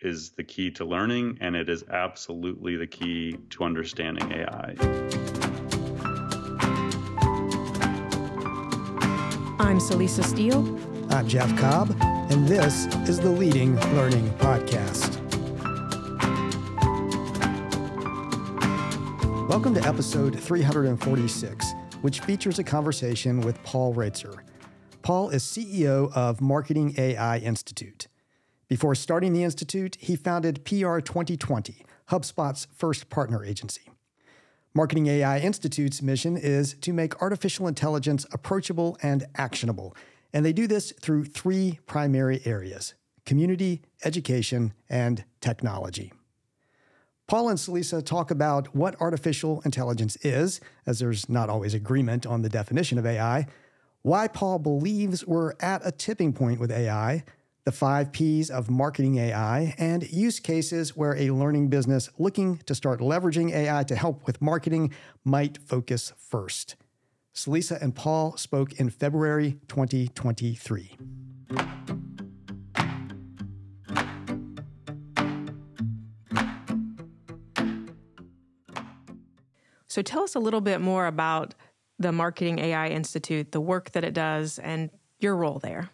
is the key to learning, and it is absolutely the key to understanding AI. I'm Celisa Steele. I'm Jeff Cobb, and this is the Leading Learning Podcast. Welcome to episode 346, which features a conversation with Paul Roetzer. Paul is CEO of Marketing AI Institute. Before starting the Institute, he founded PR 2020, HubSpot's first partner agency. Marketing AI Institute's mission is to make artificial intelligence approachable and actionable, and they do this through three primary areas community, education, and technology. Paul and Celisa talk about what artificial intelligence is, as there's not always agreement on the definition of AI, why Paul believes we're at a tipping point with AI, the five P's of marketing AI, and use cases where a learning business looking to start leveraging AI to help with marketing might focus first. Celisa and Paul spoke in February 2023. So tell us a little bit more about the Marketing AI Institute, the work that it does, and your role there.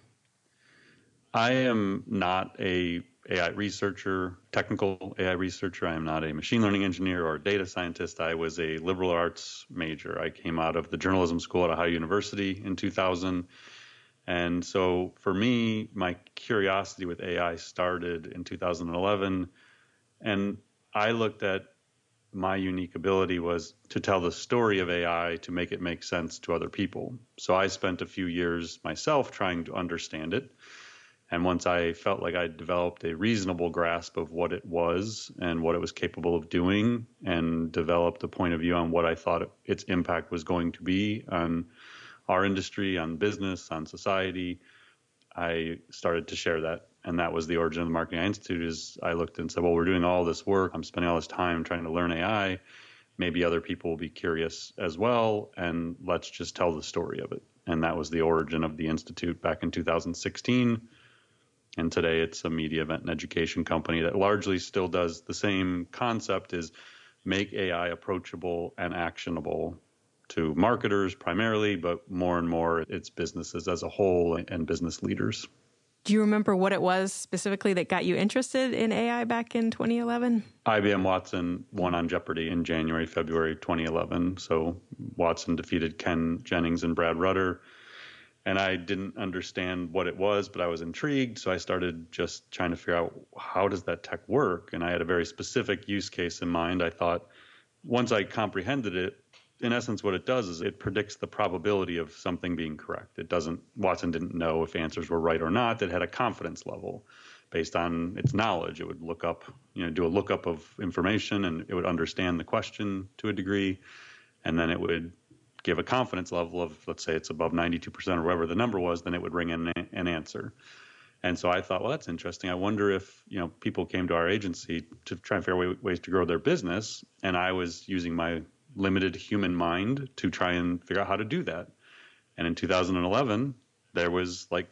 I am not a AI researcher, technical AI researcher. I am not a machine learning engineer or data scientist. I was a liberal arts major. I came out of the journalism school at Ohio University in 2000. And so for me, my curiosity with AI started in 2011. And I looked at my unique ability was to tell the story of AI to make it make sense to other people. So I spent a few years myself trying to understand it and once I felt like I developed a reasonable grasp of what it was and what it was capable of doing, and developed a point of view on what I thought its impact was going to be on our industry, on business, on society, I started to share that. And that was the origin of the Marketing Institute. Is I looked and said, well, we're doing all this work. I'm spending all this time trying to learn AI. Maybe other people will be curious as well, and let's just tell the story of it. And that was the origin of the institute back in 2016 and today it's a media event and education company that largely still does the same concept is make AI approachable and actionable to marketers primarily, but more and more it's businesses as a whole and business leaders. Do you remember what it was specifically that got you interested in AI back in 2011? IBM Watson won on Jeopardy in January, February 2011. So Watson defeated Ken Jennings and Brad Rutter and I didn't understand what it was, but I was intrigued. So I started just trying to figure out how does that tech work? And I had a very specific use case in mind. I thought once I comprehended it, in essence, what it does is it predicts the probability of something being correct. It doesn't, Watson didn't know if answers were right or not. It had a confidence level based on its knowledge. It would look up, you know, do a lookup of information and it would understand the question to a degree. And then it would give a confidence level of, let's say it's above 92% or whatever the number was, then it would ring in an answer. And so I thought, well, that's interesting. I wonder if you know people came to our agency to try and figure out ways to grow their business, and I was using my limited human mind to try and figure out how to do that. And in 2011, there was like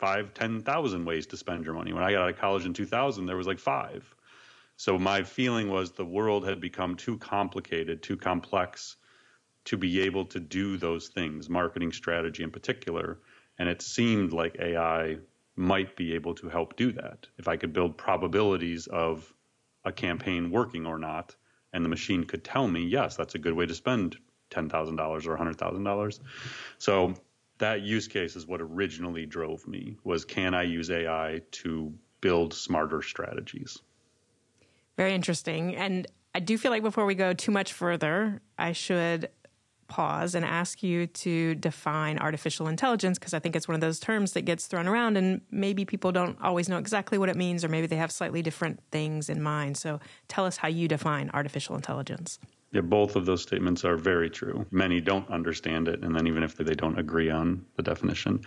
five, ten thousand ways to spend your money. When I got out of college in 2000, there was like five. So my feeling was the world had become too complicated, too complex to be able to do those things, marketing strategy in particular. And it seemed like AI might be able to help do that. If I could build probabilities of a campaign working or not, and the machine could tell me, yes, that's a good way to spend $10,000 or $100,000. So that use case is what originally drove me was can I use AI to build smarter strategies? Very interesting. And I do feel like before we go too much further, I should pause and ask you to define artificial intelligence because I think it's one of those terms that gets thrown around and maybe people don't always know exactly what it means or maybe they have slightly different things in mind. So tell us how you define artificial intelligence. Yeah, both of those statements are very true. Many don't understand it, and then even if they don't agree on the definition.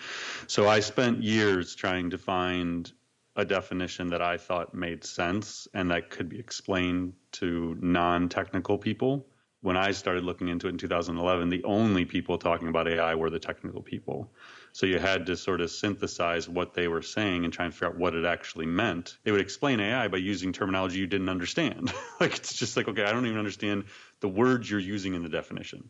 So I spent years trying to find a definition that I thought made sense and that could be explained to non technical people when I started looking into it in 2011, the only people talking about AI were the technical people. So you had to sort of synthesize what they were saying and try and figure out what it actually meant. They would explain AI by using terminology you didn't understand. like it's just like, okay, I don't even understand the words you're using in the definition.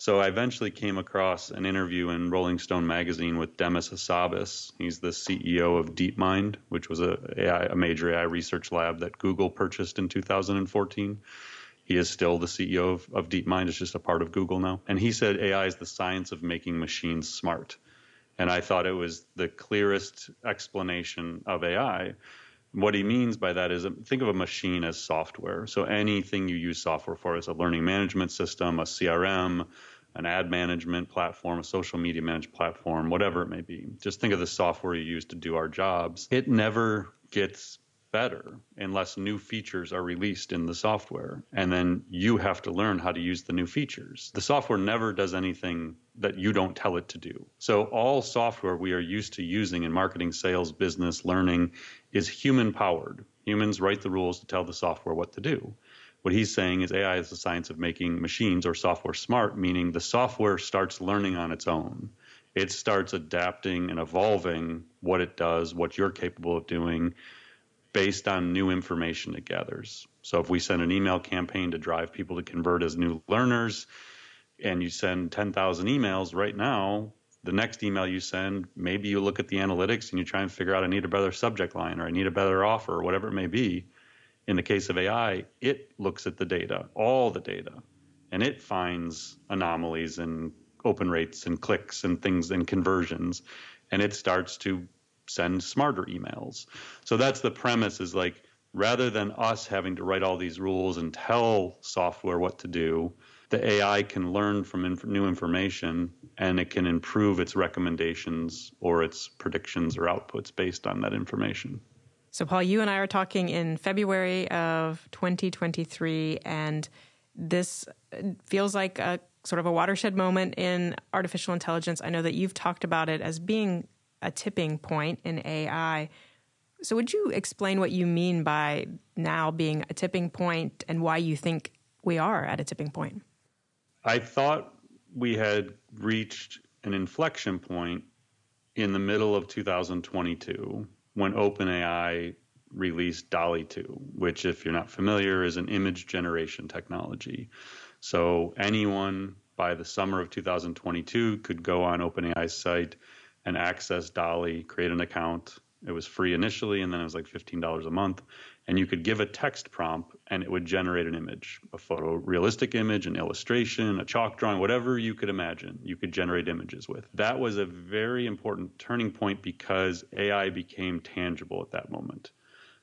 So I eventually came across an interview in Rolling Stone magazine with Demis Hassabis. He's the CEO of DeepMind, which was a, AI, a major AI research lab that Google purchased in 2014. He is still the CEO of, of DeepMind. It's just a part of Google now. And he said AI is the science of making machines smart. And I thought it was the clearest explanation of AI. What he means by that is think of a machine as software. So anything you use software for is a learning management system, a CRM, an ad management platform, a social media management platform, whatever it may be. Just think of the software you use to do our jobs. It never gets better unless new features are released in the software. And then you have to learn how to use the new features. The software never does anything that you don't tell it to do. So, all software we are used to using in marketing, sales, business, learning is human powered. Humans write the rules to tell the software what to do. What he's saying is AI is the science of making machines or software smart, meaning the software starts learning on its own. It starts adapting and evolving what it does, what you're capable of doing, based on new information it gathers. So if we send an email campaign to drive people to convert as new learners, and you send 10,000 emails right now, the next email you send, maybe you look at the analytics and you try and figure out I need a better subject line or I need a better offer or whatever it may be. In the case of AI, it looks at the data, all the data, and it finds anomalies and open rates and clicks and things and conversions, and it starts to send smarter emails. So that's the premise is like rather than us having to write all these rules and tell software what to do, the AI can learn from inf- new information and it can improve its recommendations or its predictions or outputs based on that information. So, Paul, you and I are talking in February of 2023, and this uh, feels like a sort of a watershed moment in artificial intelligence. I know that you've talked about it as being a tipping point in AI. So, would you explain what you mean by now being a tipping point and why you think we are at a tipping point? I thought we had reached an inflection point in the middle of 2022 when OpenAI released DALL-E 2, which, if you're not familiar, is an image generation technology. So, anyone by the summer of 2022 could go on OpenAI's site and access DALL-E, create an account. It was free initially, and then it was like $15 a month. And you could give a text prompt, and it would generate an image, a photorealistic image, an illustration, a chalk drawing, whatever you could imagine, you could generate images with. That was a very important turning point because AI became tangible at that moment.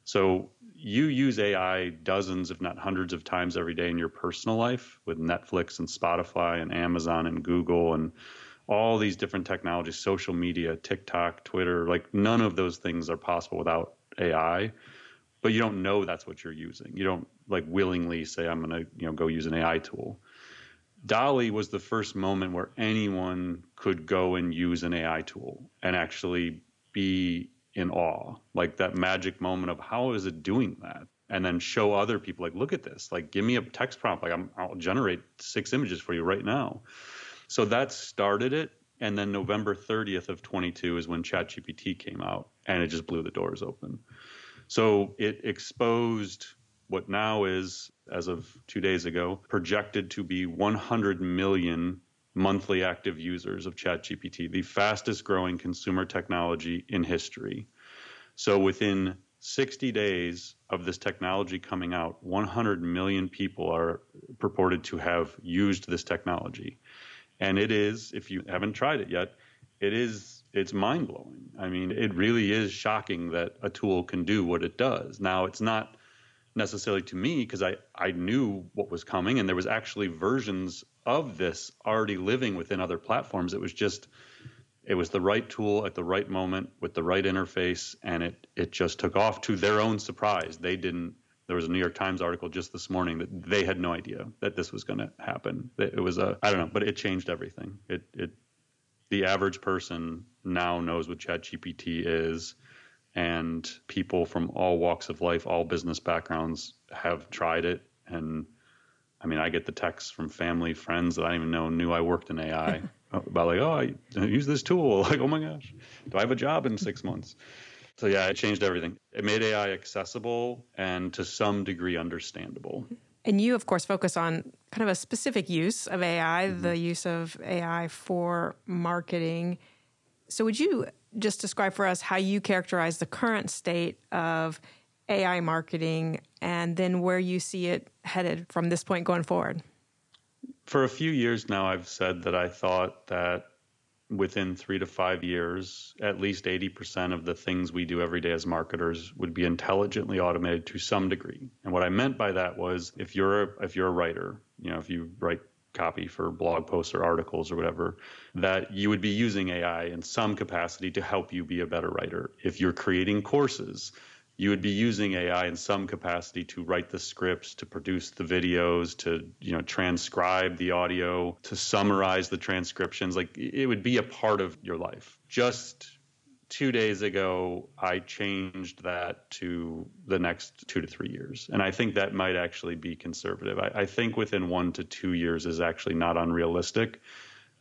So you use AI dozens, if not hundreds of times every day in your personal life with Netflix and Spotify and Amazon and Google and all these different technologies, social media, TikTok, Twitter, like none of those things are possible without AI. But you don't know that's what you're using. You don't like willingly say I'm to, you know, go use an AI tool. DALL-E was the first moment where anyone could go and use an AI tool and actually be in awe, like that magic moment of how is it doing that? And then show other people, like, look at this, like, give me a text prompt, like, I'm, I'll generate six images for you right now. So that started it. And then November 30th of 22 is when ChatGPT came out and it just blew the doors open. So it exposed what now is, as of two days ago, projected to be 100 million monthly active users of ChatGPT, the fastest growing consumer technology in history. So within 60 days of this technology coming out, 100 million people are purported to have used this technology. And it is, if you haven't tried it yet, it is it's mind blowing. I mean, it really is shocking that a tool can do what it does. Now, it's not necessarily to me because I, I knew what was coming and there was actually versions of this already living within other platforms. It was just it was the right tool at the right moment with the right interface and it it just took off to their own surprise. They didn't there was a New York Times article just this morning that they had no idea that this was going to happen. It was a I don't know, but it changed everything. It it the average person now knows what ChatGPT is, and people from all walks of life, all business backgrounds have tried it. And I mean, I get the texts from family, friends that I even know knew I worked in AI about like, oh, I use this tool. Like, oh my gosh, do I have a job in six months? So yeah, it changed everything. It made AI accessible and to some degree understandable. And you, of course, focus on kind of a specific use of AI, mm-hmm. the use of AI for marketing. So, would you just describe for us how you characterize the current state of AI marketing and then where you see it headed from this point going forward? For a few years now, I've said that I thought that within three to five years, at least 80% of the things we do every day as marketers would be intelligently automated to some degree. And what I meant by that was if you're a, if you're a writer, you know, if you write copy for blog posts or articles or whatever, that you would be using AI in some capacity to help you be a better writer. If you're creating courses, you would be using AI in some capacity to write the scripts, to produce the videos, to you know transcribe the audio, to summarize the transcriptions. Like it would be a part of your life. Just two days ago, I changed that to the next two to three years, and I think that might actually be conservative. I, I think within one to two years is actually not unrealistic.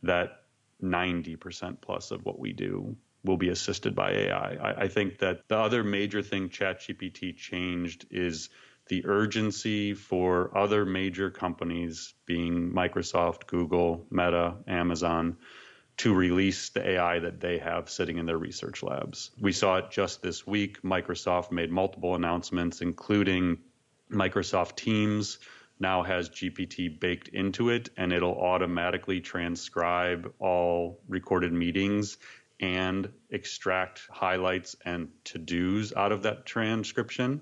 That 90% plus of what we do will be assisted by AI. I, I think that the other major thing ChatGPT changed is the urgency for other major companies, being Microsoft, Google, Meta, Amazon, to release the AI that they have sitting in their research labs. We saw it just this week. Microsoft made multiple announcements, including Microsoft Teams now has GPT baked into it, and it'll automatically transcribe all recorded meetings and extract highlights and to dos out of that transcription.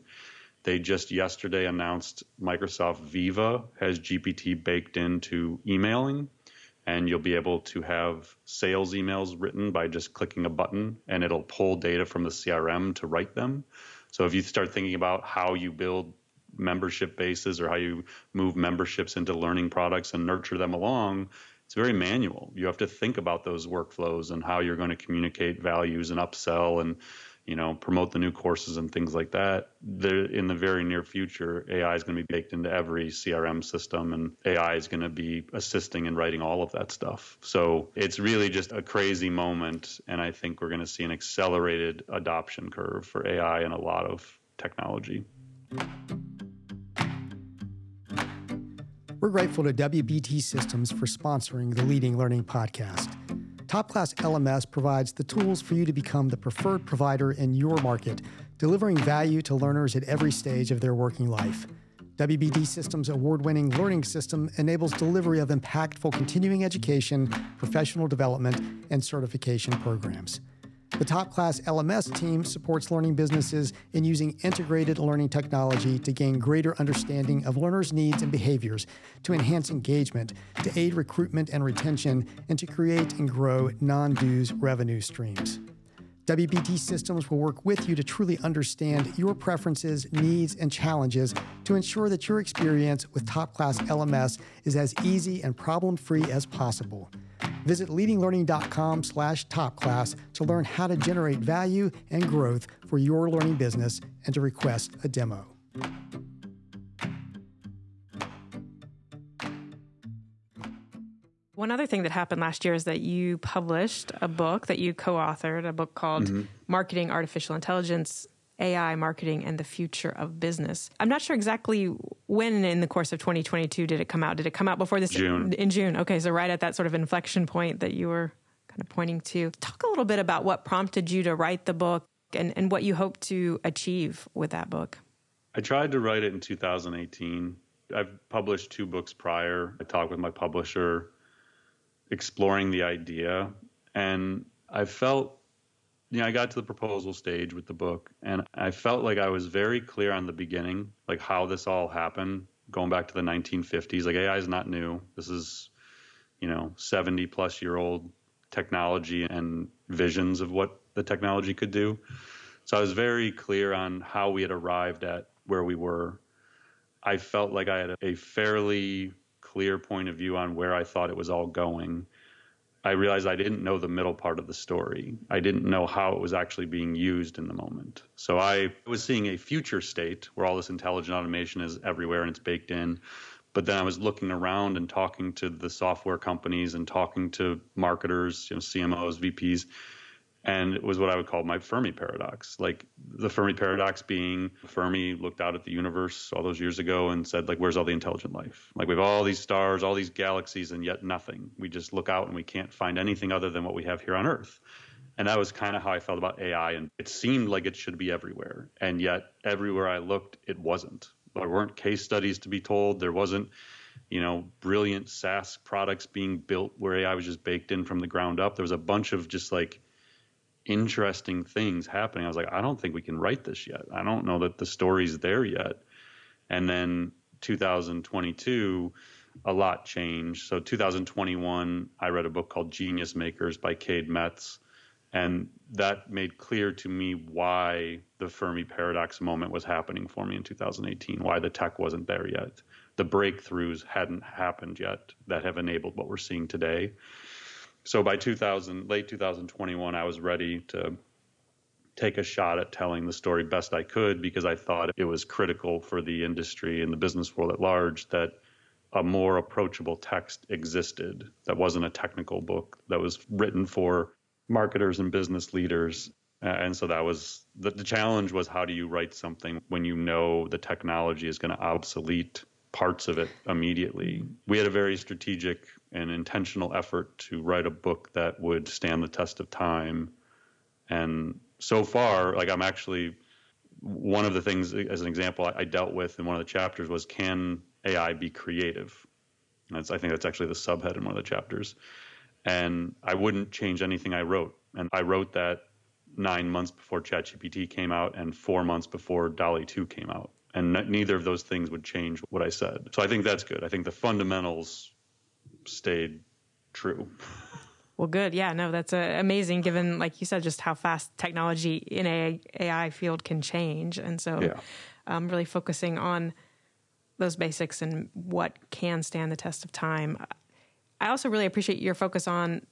They just yesterday announced Microsoft Viva has GPT baked into emailing, and you'll be able to have sales emails written by just clicking a button, and it'll pull data from the CRM to write them. So if you start thinking about how you build membership bases or how you move memberships into learning products and nurture them along, it's very manual. You have to think about those workflows and how you're going to communicate values and upsell and you know promote the new courses and things like that. There, in the very near future, AI is going to be baked into every CRM system, and AI is going to be assisting in writing all of that stuff. So it's really just a crazy moment, and I think we're going to see an accelerated adoption curve for AI and a lot of technology. We're grateful to WBT Systems for sponsoring the Leading Learning podcast. Top Class LMS provides the tools for you to become the preferred provider in your market, delivering value to learners at every stage of their working life. WBT Systems' award winning learning system enables delivery of impactful continuing education, professional development, and certification programs. The Top Class LMS team supports learning businesses in using integrated learning technology to gain greater understanding of learners' needs and behaviors, to enhance engagement, to aid recruitment and retention, and to create and grow non dues revenue streams. WBT Systems will work with you to truly understand your preferences, needs, and challenges to ensure that your experience with top class LMS is as easy and problem free as possible. Visit leadinglearning.com slash topclass to learn how to generate value and growth for your learning business and to request a demo. One other thing that happened last year is that you published a book that you co authored, a book called mm-hmm. Marketing Artificial Intelligence AI marketing and the future of business. I'm not sure exactly when in the course of 2022 did it come out. Did it come out before this? June. In June. Okay, so right at that sort of inflection point that you were kind of pointing to. Talk a little bit about what prompted you to write the book and, and what you hope to achieve with that book. I tried to write it in 2018. I've published two books prior. I talked with my publisher exploring the idea and I felt, you know, I got to the proposal stage with the book, and I felt like I was very clear on the beginning, like how this all happened, going back to the 1950s. Like AI is not new. This is, you know, 70 plus year old technology and visions of what the technology could do. So I was very clear on how we had arrived at where we were. I felt like I had a fairly clear point of view on where I thought it was all going. I realized I didn't know the middle part of the story. I didn't know how it was actually being used in the moment. So I was seeing a future state where all this intelligent automation is everywhere and it's baked in. But then I was looking around and talking to the software companies and talking to marketers, you know, CMOs, VPs, and it was what I would call my Fermi paradox. Like the Fermi paradox being Fermi looked out at the universe all those years ago and said, like, where's all the intelligent life? Like we have all these stars, all these galaxies, and yet nothing. We just look out and we can't find anything other than what we have here on Earth. And that was kind of how I felt about AI. And it seemed like it should be everywhere. And yet everywhere I looked, it wasn't. There weren't case studies to be told. There wasn't, you know, brilliant SaaS products being built where AI was just baked in from the ground up. There was a bunch of just like interesting things happening. I was like, I don't think we can write this yet. I don't know that the story's there yet. And then 2022, a lot changed. So 2021, I read a book called Genius Makers by Cade Metz. And that made clear to me why the Fermi paradox moment was happening for me in 2018, why the tech wasn't there yet. The breakthroughs hadn't happened yet that have enabled what we're seeing today so by 2000 late 2021 i was ready to take a shot at telling the story best i could because i thought it was critical for the industry and the business world at large that a more approachable text existed that wasn't a technical book that was written for marketers and business leaders. And so that was the, the challenge was how do you write something when you know the technology is going to obsolete parts of it immediately? We had a very strategic an intentional effort to write a book that would stand the test of time. And so far, like I'm actually one of the things, as an example, I, dealt with in one of the chapters was can AI be creative? That's, I think that's actually the subhead in one of the chapters. And I wouldn't change anything I wrote. And I wrote that nine months before ChatGPT came out and four months before DALL-E 2 came out. And neither of those things would change what I said. So I think that's good. I think the fundamentals stayed true. Well, good. Yeah, no, that's uh, amazing given, like you said, just how fast technology in a AI field can change. And so, yeah. um, really focusing on those basics and what can stand the test of time. I also really appreciate your focus on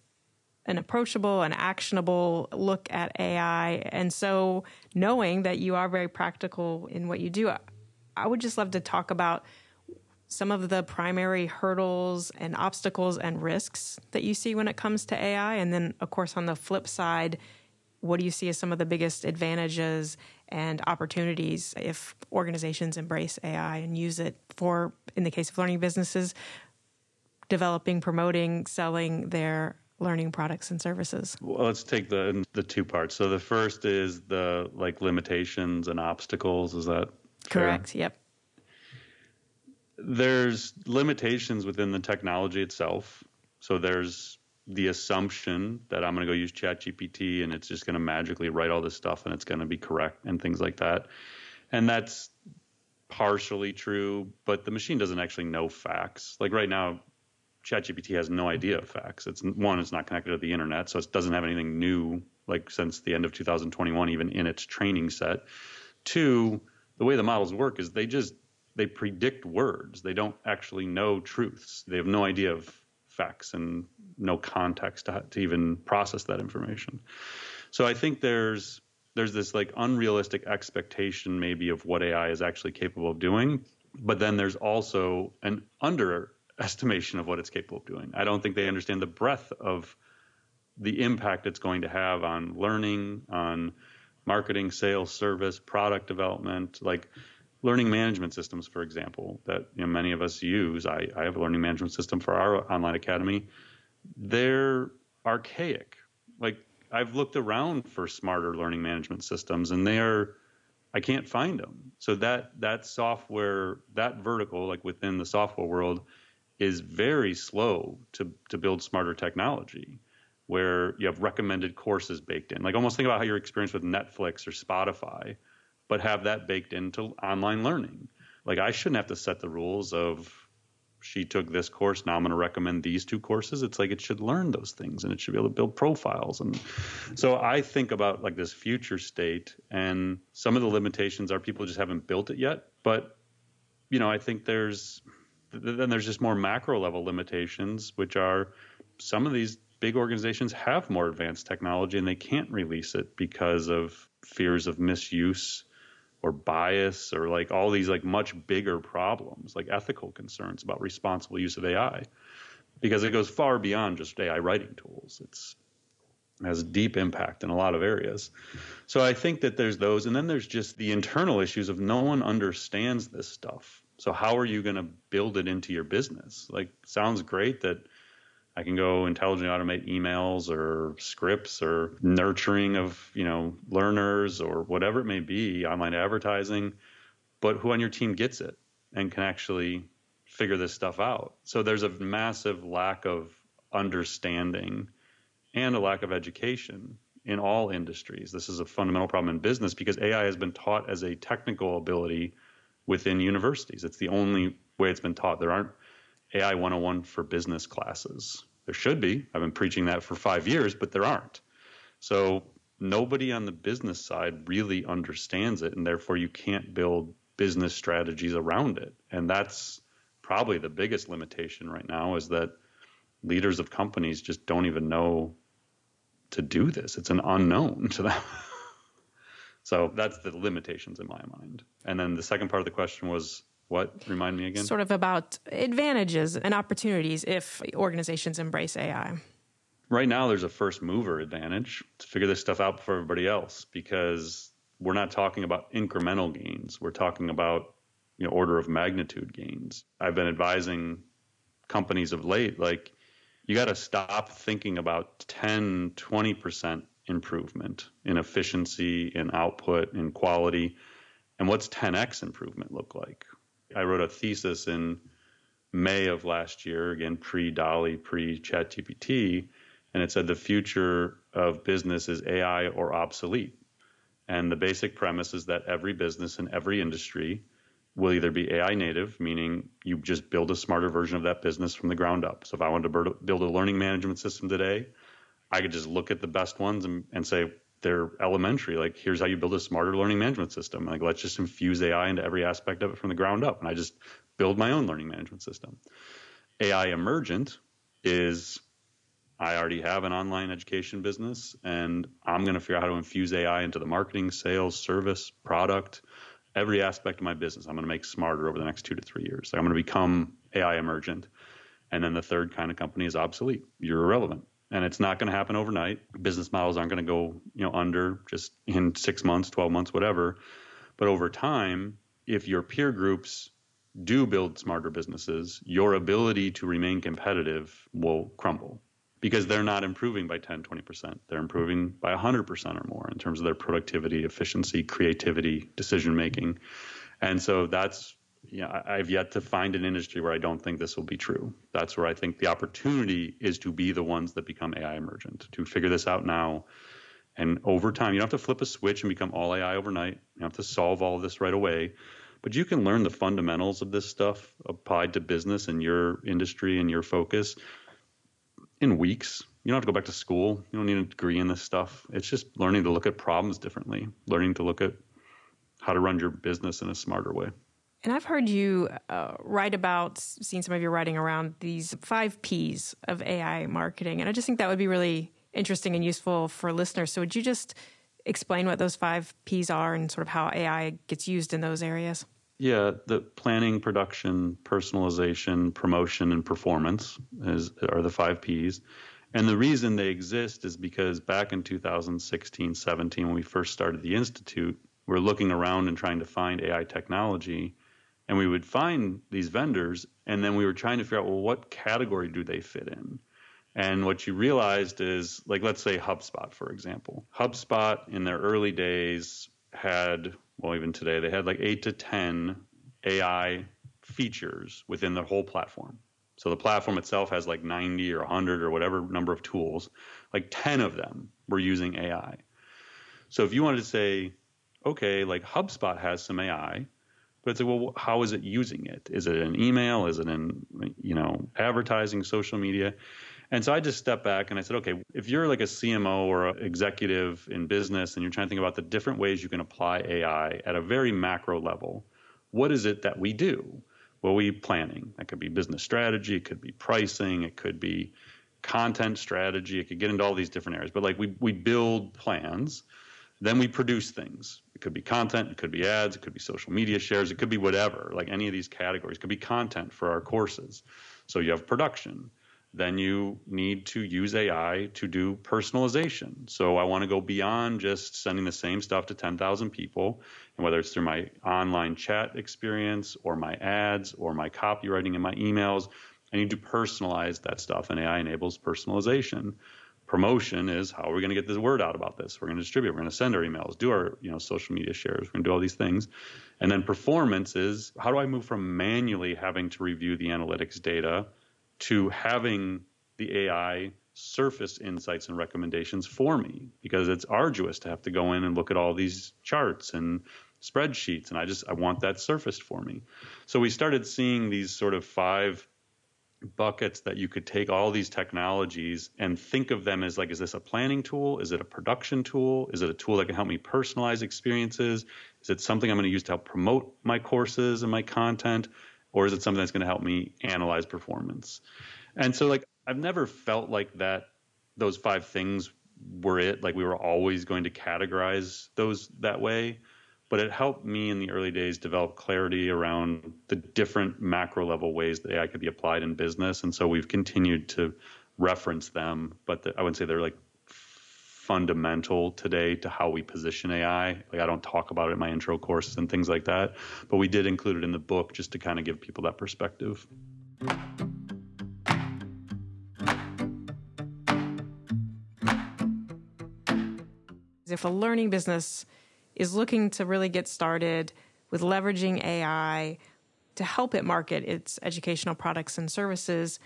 an approachable and actionable look at AI. And so, knowing that you are very practical in what you do, I would just love to talk about some of the primary hurdles and obstacles and risks that you see when it comes to AI? And then, of course, on the flip side, what do you see as some of the biggest advantages and opportunities if organizations embrace AI and use it for, in the case of learning businesses, developing, promoting, selling their learning products and services? Well, let's take the the two parts. So the first is the like limitations and obstacles. Is that correct? Fair? Yep there's limitations within the technology itself. So there's the assumption that I'm going to go use ChatGPT and it's just going to magically write all this stuff and it's going to be correct and things like that. And that's partially true, but the machine doesn't actually know facts. Like right now, ChatGPT has no idea of facts. It's one, it's not connected to the internet, so it doesn't have anything new like since the end of 2021, even in its training set. Two, the way the models work is they just they predict words. They don't actually know truths. They have no idea of facts and no context to, to even process that information. So I think there's there's this like unrealistic expectation maybe of what AI is actually capable of doing, but then there's also an underestimation of what it's capable of doing. I don't think they understand the breadth of the impact it's going to have on learning, on marketing, sales, service, product development. Like learning management systems, for example, that you know, many of us use. I, I have a learning management system for our online academy. They're archaic. Like I've looked around for smarter learning management systems, and they are I can't find them. So that that software, that vertical, like within the software world, is very slow to to build smarter technology. where you have recommended courses baked in. Like almost think about how your experience with Netflix or Spotify, but have that baked into online learning. Like I shouldn't have to set the rules of she took this course. Now I'm going to recommend these two courses. It's like it should learn those things and it should be able to build profiles. And so I think about like this future state, and some of the limitations are people just haven't built it yet. But you know, I think there's then there's just more macro level limitations, which are some of these big organizations have more advanced technology and they can't release it because of fears of misuse or bias or like all these like much bigger problems like ethical concerns about responsible use of AI because it goes far beyond just AI writing tools. It's it has deep impact in a lot of areas. So I think that there's those and then there's just the internal issues of no one understands this stuff. So how are you going to build it into your business? Like sounds great that I can go intelligently automate emails or scripts or nurturing of, you know, learners or whatever it may be, online advertising, but who on your team gets it and can actually figure this stuff out. So there's a massive lack of understanding and a lack of education in all industries. This is a fundamental problem in business because AI has been taught as a technical ability within universities. It's the only way it's been taught. There aren't AI 101 for business classes. There should be. I've been preaching that for five years, but there aren't. So nobody on the business side really understands it, and therefore you can't build business strategies around it. And that's probably the biggest limitation right now is that leaders of companies just don't even know to do this. It's an unknown to them. so that's the limitations in my mind. And then the second part of the question was what? Remind me again. Sort of about advantages and opportunities if organizations embrace AI. Right now, there's a first mover advantage to figure this stuff out before everybody else because we're not talking about incremental gains. We're talking about you know, order of magnitude gains. I've been advising companies of late, like, you got to stop thinking about 10, 20% improvement in efficiency, in output, in quality. And what's 10x improvement look like? I wrote a thesis in May of last year, again, pre DALL-E, pre ChatGPT, and it said the future of business is AI or obsolete. And the basic premise is that every business in every industry will either be AI native, meaning you just build a smarter version of that business from the ground up. So if I wanted to build a learning management system today, I could just look at the best ones and, and say, they're elementary. Like, here's how you build a smarter learning management system. Like, let's just infuse AI into every aspect of it from the ground up. And I just build my own learning management system. AI emergent is I already have an online education business and I'm going to figure out how to infuse AI into the marketing, sales, service, product, every aspect of my business. I'm going to make smarter over the next two to three years. I'm going to become AI emergent. And then the third kind of company is obsolete. You're irrelevant and it's not going to happen overnight. Business models aren't going to go, you know, under just in 6 months, 12 months, whatever. But over time, if your peer groups do build smarter businesses, your ability to remain competitive will crumble because they're not improving by 10, 20%. They're improving by 100% or more in terms of their productivity, efficiency, creativity, decision making. And so that's you know, I've yet to find an industry where I don't think this will be true. That's where I think the opportunity is to be the ones that become AI emergent, to figure this out now. And over time, you don't have to flip a switch and become all AI overnight. You have to solve all this right away. But you can learn the fundamentals of this stuff applied to business and your industry and your focus in weeks. You don't have to go back to school. You don't need a degree in this stuff. It's just learning to look at problems differently, learning to look at how to run your business in a smarter way. And I've heard you uh, write about, seen some of your writing around these five P's of AI marketing. And I just think that would be really interesting and useful for listeners. So, would you just explain what those five P's are and sort of how AI gets used in those areas? Yeah, the planning, production, personalization, promotion, and performance is, are the five P's. And the reason they exist is because back in 2016, 17, when we first started the Institute, we're looking around and trying to find AI technology and we would find these vendors and then we were trying to figure out well what category do they fit in and what you realized is like let's say hubspot for example hubspot in their early days had well even today they had like 8 to 10 ai features within the whole platform So the platform itself has like 90 or 100 or whatever number of tools. Like 10 of them were using AI. So if you wanted to say, okay, like HubSpot has some AI, but it's like, well, how is it using it? Is it in email? Is it in, you know, advertising, social media? And so I just stepped back and I said, okay, if you're like a CMO or an executive in business and you're trying to think about the different ways you can apply AI at a very macro level, what is it that we do? Well, we planning. That could be business strategy, it could be pricing, it could be content strategy, it could get into all these different areas. But like we we build plans, then we produce things. It could be content, it could be ads, it could be social media shares, it could be whatever, like any of these categories. It could be content for our courses. So you have production then you need to use AI to do personalization. So I want to go beyond just sending the same stuff to 10,000 people. And whether it's through my online chat experience or my ads or my copywriting in my emails, I need to personalize that stuff. And AI enables personalization. Promotion is how are we going to get the word out about this? We're going to distribute. We're going to send our emails, do our you know social media shares. We're going to do all these things. And then performance is how do I move from manually having to review the analytics data to having the AI surface insights and recommendations for me because it's arduous to have to go in and look at all these charts and spreadsheets and I just I want that surfaced for me. So we started seeing these sort of five buckets that you could take all these technologies and think of them as like is this a planning tool? Is it a production tool? Is it a tool that can help me personalize experiences? Is it something i'm going to use to help promote my courses and my content? Or is it something that's going to help me analyze performance? And so like I've never felt like that those five things were it. Like we were always going to categorize those that way but it helped me in the early days develop clarity around the different macro level ways that AI could be applied in business and so we've continued to reference them but the, I wouldn't say they're like fundamental today to how we position AI. Like I don't talk about it in my intro courses and things like that, but we did include it in the book just to kind of give people that perspective. If a learning business is looking to really get started with leveraging AI to help it market its educational products and services,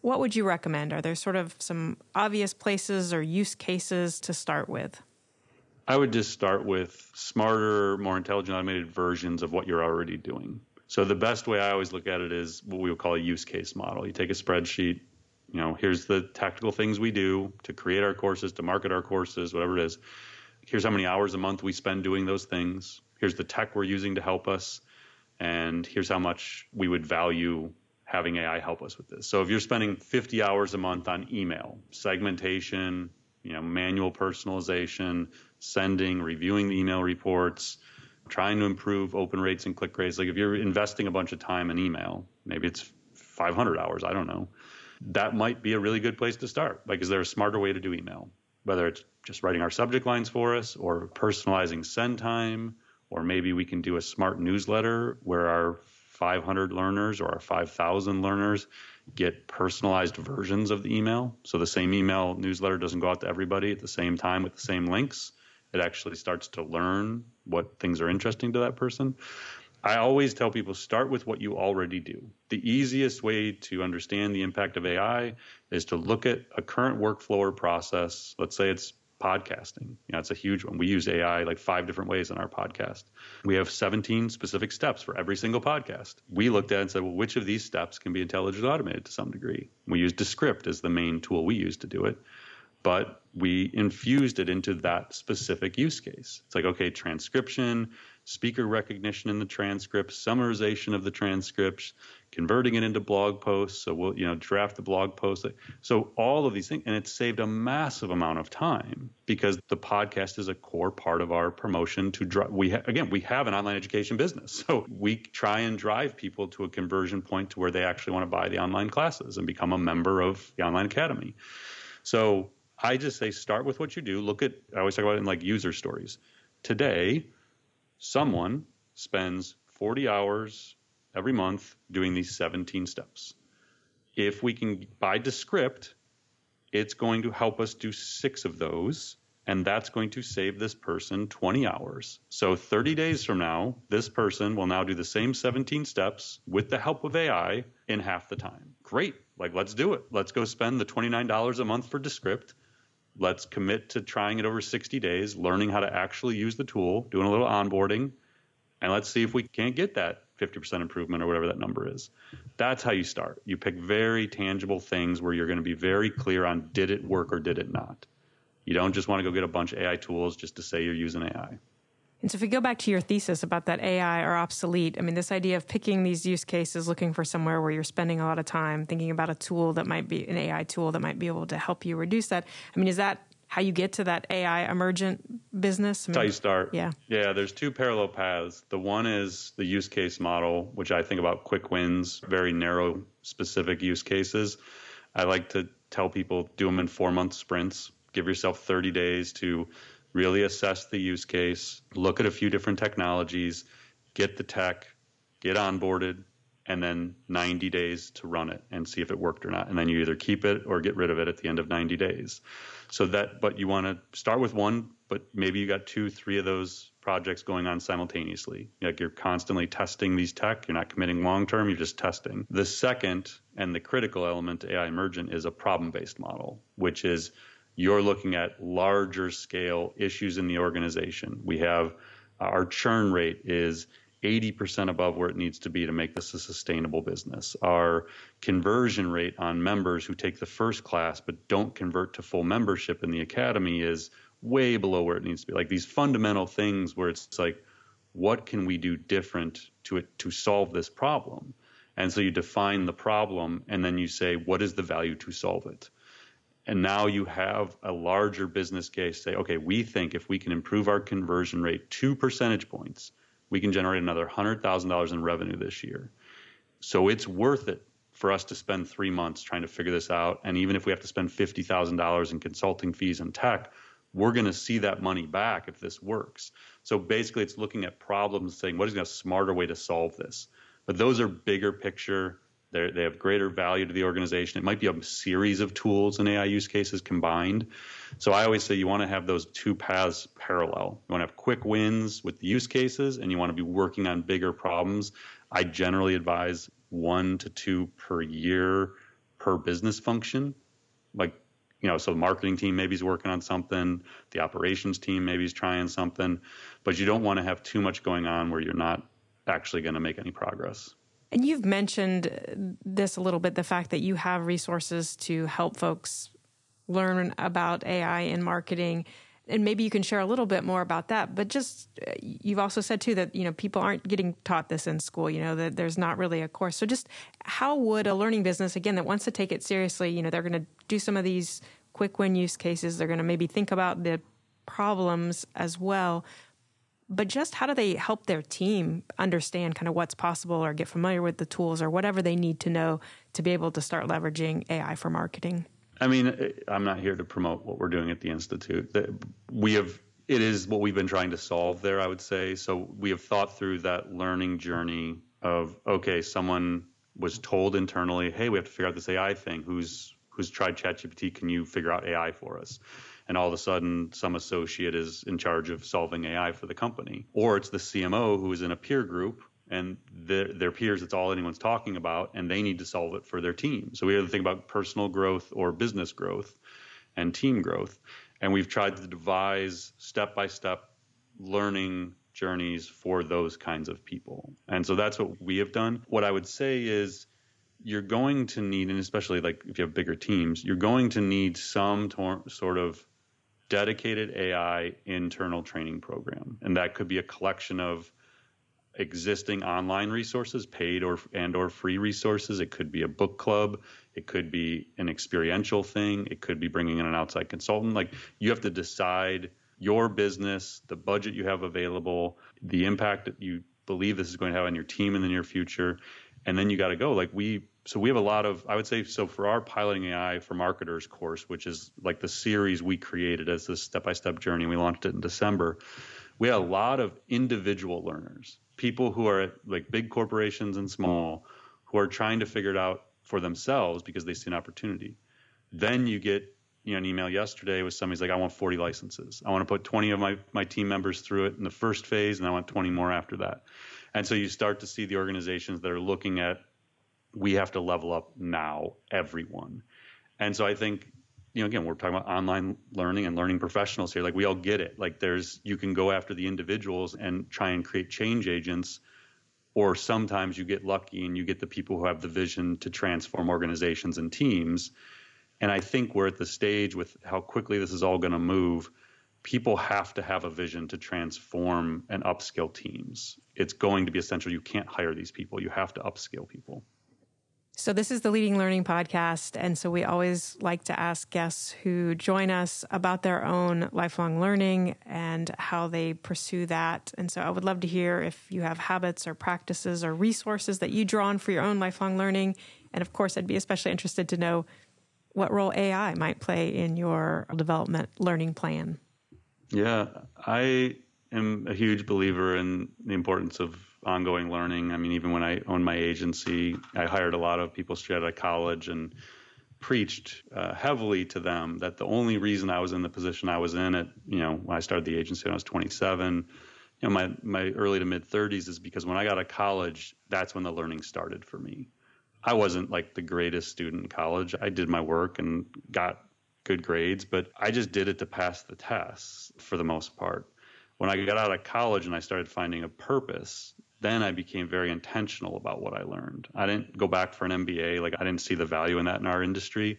what would you recommend? Are there sort of some obvious places or use cases to start with? I would just start with smarter, more intelligent, automated versions of what you're already doing. So the best way I always look at it is what we would call a use case model. You take a spreadsheet, you know, here's the tactical things we do to create our courses, to market our courses, whatever it is. Here's how many hours a month we spend doing those things. Here's the tech we're using to help us. And here's how much we would value having AI help us with this. So if you're spending 50 hours a month on email, segmentation, you know, manual personalization, sending, reviewing the email reports, trying to improve open rates and click rates, like if you're investing a bunch of time in email, maybe it's 500 hours, I don't know. That might be a really good place to start. Like, is there a smarter way to do email? Whether it's just writing our subject lines for us or personalizing send time, or maybe we can do a smart newsletter where our 500 learners or our 5,000 learners get personalized versions of the email. So the same email newsletter doesn't go out to everybody at the same time with the same links. It actually starts to learn what things are interesting to that person. I always tell people start with what you already do. The easiest way to understand the impact of AI is to look at a current workflow or process. Let's say it's podcasting. You know, it's a huge one. We use AI like five different ways in our podcast. We have 17 specific steps for every single podcast. We looked at and said, well, which of these steps can be intelligently automated to some degree? We use Descript as the main tool we use to do it, but we infused it into that specific use case. It's like, okay, transcription, speaker recognition in the transcripts, summarization of the transcripts, converting it into blog posts. So we'll, you know, draft the blog post. So all of these things, and it saved a massive amount of time because the podcast is a core part of our promotion to drive. We ha- again, we have an online education business, so we try and drive people to a conversion point to where they actually want to buy the online classes and become a member of the online academy. So I just say start with what you do. Look at I always talk about it in like user stories. Today, someone spends 40 hours every month doing these 17 steps. If we can, by Descript, it's going to help us do six of those, and that's going to save this person 20 hours. So 30 days from now, this person will now do the same 17 steps with the help of AI in half the time. great. Like, let's do it. Let's go spend the $29 a month for Descript. Let's commit to trying it over 60 days, learning how to actually use the tool, doing a little onboarding, and let's see if we can't get that 50% improvement or whatever that number is. That's how you start. You pick very tangible things where you're going to be very clear on did it work or did it not. You don't just want to go get a bunch of AI tools just to say you're using AI. And so, if we go back to your thesis about that AI are obsolete, I mean, this idea of picking these use cases, looking for somewhere where you're spending a lot of time thinking about a tool that might be an AI tool that might be able to help you reduce that. I mean, is that how you get to that AI emergent business? I mean, how you start. Yeah. Yeah, there's two parallel paths. The one is the use case model, which I think about quick wins, very narrow, specific use cases. I like to tell people do them in four month sprints. Give yourself 30 days to really assess the use case, look at a few different technologies, get the tech, get onboarded, and then 90 days to run it and see if it worked or not. And then you either keep it or get rid of it at the end of 90 days. So that, but you want to start with one, but maybe you got two, three of those projects going on simultaneously. Like you're constantly testing these tech. You're not committing long term, you're just testing. The second and the critical element to AI Emergent is a problem based model, which is you're looking at larger scale issues in the organization. We have uh, our churn rate is 80% above where it needs to be to make this a sustainable business. Our conversion rate on members who take the first class but don't convert to full membership in the academy is way below where it needs to be. Like these fundamental things where it's like, what can we do different to it to solve this problem? And so you define the problem and then you say, what is the value to solve it? And now you have a larger business case say, okay, we think if we can improve our conversion rate two percentage points, we can generate another $100,000 in revenue this year. So it's worth it for us to spend three months trying to figure this out. And even if we have to spend $50,000 in consulting fees and tech, we're going to see that money back if this works. So basically, it's looking at problems, saying, what is a smarter way to solve this? But those are bigger picture they're, they have greater value to the organization. It might be a series of tools and AI use cases combined. So I always say you want to have those two paths parallel. You want to have quick wins with the use cases, and you want to be working on bigger problems. I generally advise one to two per year per business function. Like, you know, so the marketing team maybe is working on something, the operations team maybe is trying something, but you don't want to have too much going on where you're not actually going to make any progress. And you've mentioned this a little bit the fact that you have resources to help folks learn about AI in marketing. And maybe you can share a little bit more about that. But just uh, you've also said too that you know people aren't getting taught this in school. You know that there's not really a course. So just how would a learning business again that wants to take it seriously, you know, they're going to do some of these quick win use cases. They're going to maybe think about the problems as well but just how do they help their team understand kind of what's possible or get familiar with the tools or whatever they need to know to be able to start leveraging AI for marketing? I mean, eh, I'm not here to promote what we're doing at the Institute. We have, it is what we've been trying to solve there, I would say. So we have thought through that learning journey of, okay, someone was told internally, hey, we have to figure out this AI thing. Who's, who's tried ChatGPT? Can you figure out AI for us? And all of a sudden some associate is in charge of solving AI for the company. Or it's the CMO who is in a peer group and the, their peers, it's all anyone's talking about, and they need to solve it for their team. So we have to think about personal growth or business growth and team growth. And we've tried to devise step by step learning journeys for those kinds of people. And so that's what we have done. What I would say is, you're going to need, and especially like if you have bigger teams, you're going to need some tor- sort of dedicated AI internal training program, and that could be a collection of existing online resources, paid or and or free resources. It could be a book club. It could be an experiential thing. It could be bringing in an outside consultant. Like you have to decide your business, the budget you have available, the impact that you believe this is going to have on your team in the near future, and then you got to go. Like we so we have a lot of i would say so for our piloting ai for marketers course which is like the series we created as this step-by-step journey we launched it in december we had a lot of individual learners people who are like big corporations and small who are trying to figure it out for themselves because they see an opportunity. Then you get you know an email yesterday with somebody's like i want 40 licenses. I want to put 20 of my, my team members through it in the first phase and i want 20 more after that and so you start to see the organizations that are looking at we have to level up now, everyone. And so I think, you know, again, we're talking about online learning and learning professionals here. Like we all get it. Like there's, you can go after the individuals and try and create change agents, or sometimes you get lucky and you get the people who have the vision to transform organizations and teams. And I think we're at the stage with how quickly this is all going to move. People have to have a vision to transform and upskill teams. It's going to be essential. You can't hire these people. You have to upskill people. So, this is the Leading Learning podcast. And so, we always like to ask guests who join us about their own lifelong learning and how they pursue that. And so, I would love to hear if you have habits or practices or resources that you draw on for your own lifelong learning. And of course, I'd be especially interested to know what role AI might play in your development learning plan. Yeah, I am a huge believer in the importance of ongoing learning. I mean, even when I owned my agency, I hired a lot of people straight out of college and preached uh, heavily to them that the only reason I was in the position I was in at, you know, when I started the agency when I was 27, you know, my, my early to mid 30s is because when I got out of college, that's when the learning started for me. I wasn't like the greatest student in college. I did my work and got good grades, but I just did it to pass the tests for the most part. When I got out of college and I started finding a purpose, then I became very intentional about what I learned. I didn't go back for an MBA. Like, I didn't see the value in that in our industry,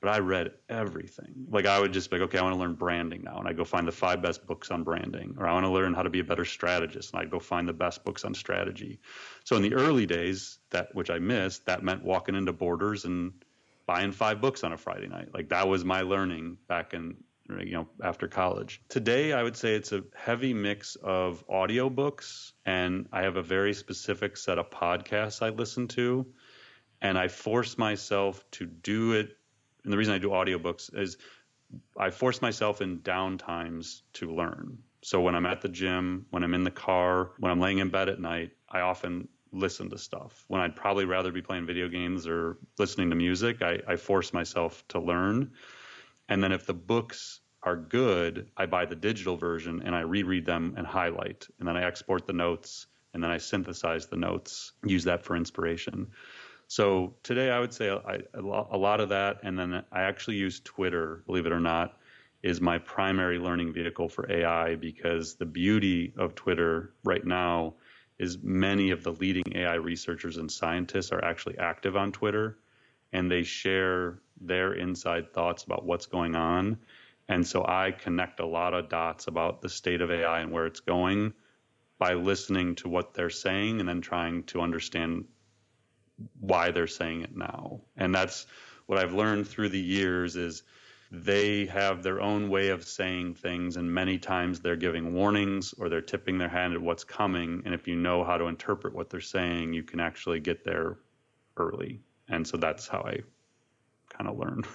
but I read everything. Like, I would just be like, okay, I want to learn branding now. And I'd go find the five best books on branding, or I want to learn how to be a better strategist. And I'd go find the best books on strategy. So, in the early days, that which I missed, that meant walking into Borders and buying five books on a Friday night. Like, that was my learning back in you know after college. Today i would say it's a heavy mix of audiobooks and i have a very specific set of podcasts i listen to and i force myself to do it. And the reason i do audiobooks is i force myself in downtimes to learn. So when i'm at the gym when i'm in the car when i'm laying in bed at night i often listen to stuff when i'd probably rather be playing video games or listening to music i, I force myself to learn and then if the books are good, I buy the digital version and I reread them and highlight. And then I export the notes and then I synthesize the notes, use that for inspiration. So today I would say I, a lot of that. And then I actually use Twitter, believe it or not, is my primary learning vehicle for AI because the beauty of Twitter right now is many of the leading AI researchers and scientists are actually active on Twitter and they share their inside thoughts about what's going on. And so I connect a lot of dots about the state of AI and where it's going by listening to what they're saying and then trying to understand why they're saying it now. And that's what I've learned through the years is they have their own way of saying things and many times they're giving warnings or they're tipping their hand at what's coming and if you know how to interpret what they're saying you can actually get there early and so that's how I kind of learned.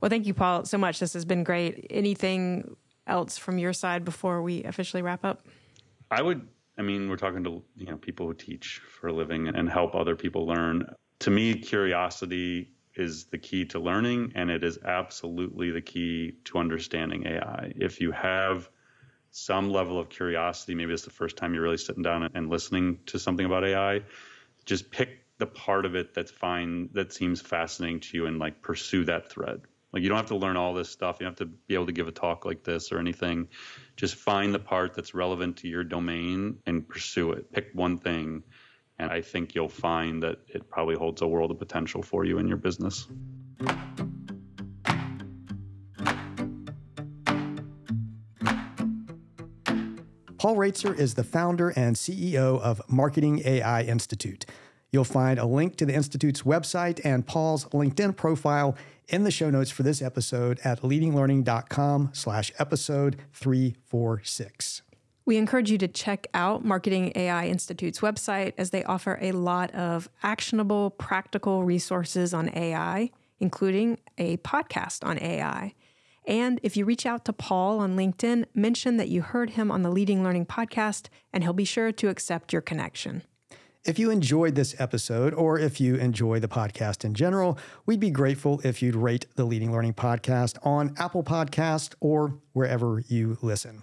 Well, thank you, Paul, so much. This has been great. Anything else from your side before we officially wrap up? I would. I mean, we're talking to you know people who teach for a living and help other people learn. To me, curiosity is the key to learning, and it is absolutely the key to understanding AI. If you have some level of curiosity, maybe it's the first time you're really sitting down and listening to something about AI, just pick the part of it that's fine that seems fascinating to you and like pursue that thread. Like you don't have to learn all this stuff. You don't have to be able to give a talk like this or anything. Just find the part that's relevant to your domain and pursue it. Pick one thing and i think you'll find that it probably holds a world of potential for you in your business Paul Roetzer is the founder and CEO of Marketing AI Institute. You'll find a link to the Institute's website and Paul's LinkedIn profile in the show notes for this episode at leadinglearning.com slash episode 346. We encourage you to check out Marketing AI Institute's website as they offer a lot of actionable, practical resources on AI, including a podcast on AI. And if you reach out to Paul on LinkedIn, mention that you heard him on the Leading Learning podcast, and he'll be sure to accept your connection. If you enjoyed this episode, or if you enjoy the podcast in general, we'd be grateful if you'd rate the Leading Learning Podcast on Apple Podcast or wherever you listen.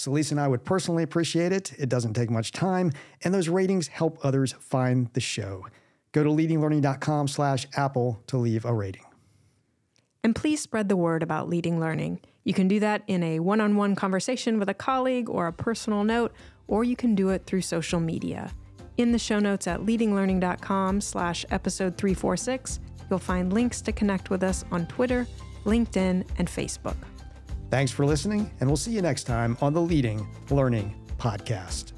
Celisa and I would personally appreciate it. It doesn't take much time, and those ratings help others find the show. Go to leadinglearning.com slash Apple to leave a rating. And please spread the word about leading learning. You can do that in a one on one conversation with a colleague or a personal note, or you can do it through social media. In the show notes at leadinglearning.com slash episode 346, you'll find links to connect with us on Twitter, LinkedIn, and Facebook. Thanks for listening, and we'll see you next time on the Leading Learning Podcast.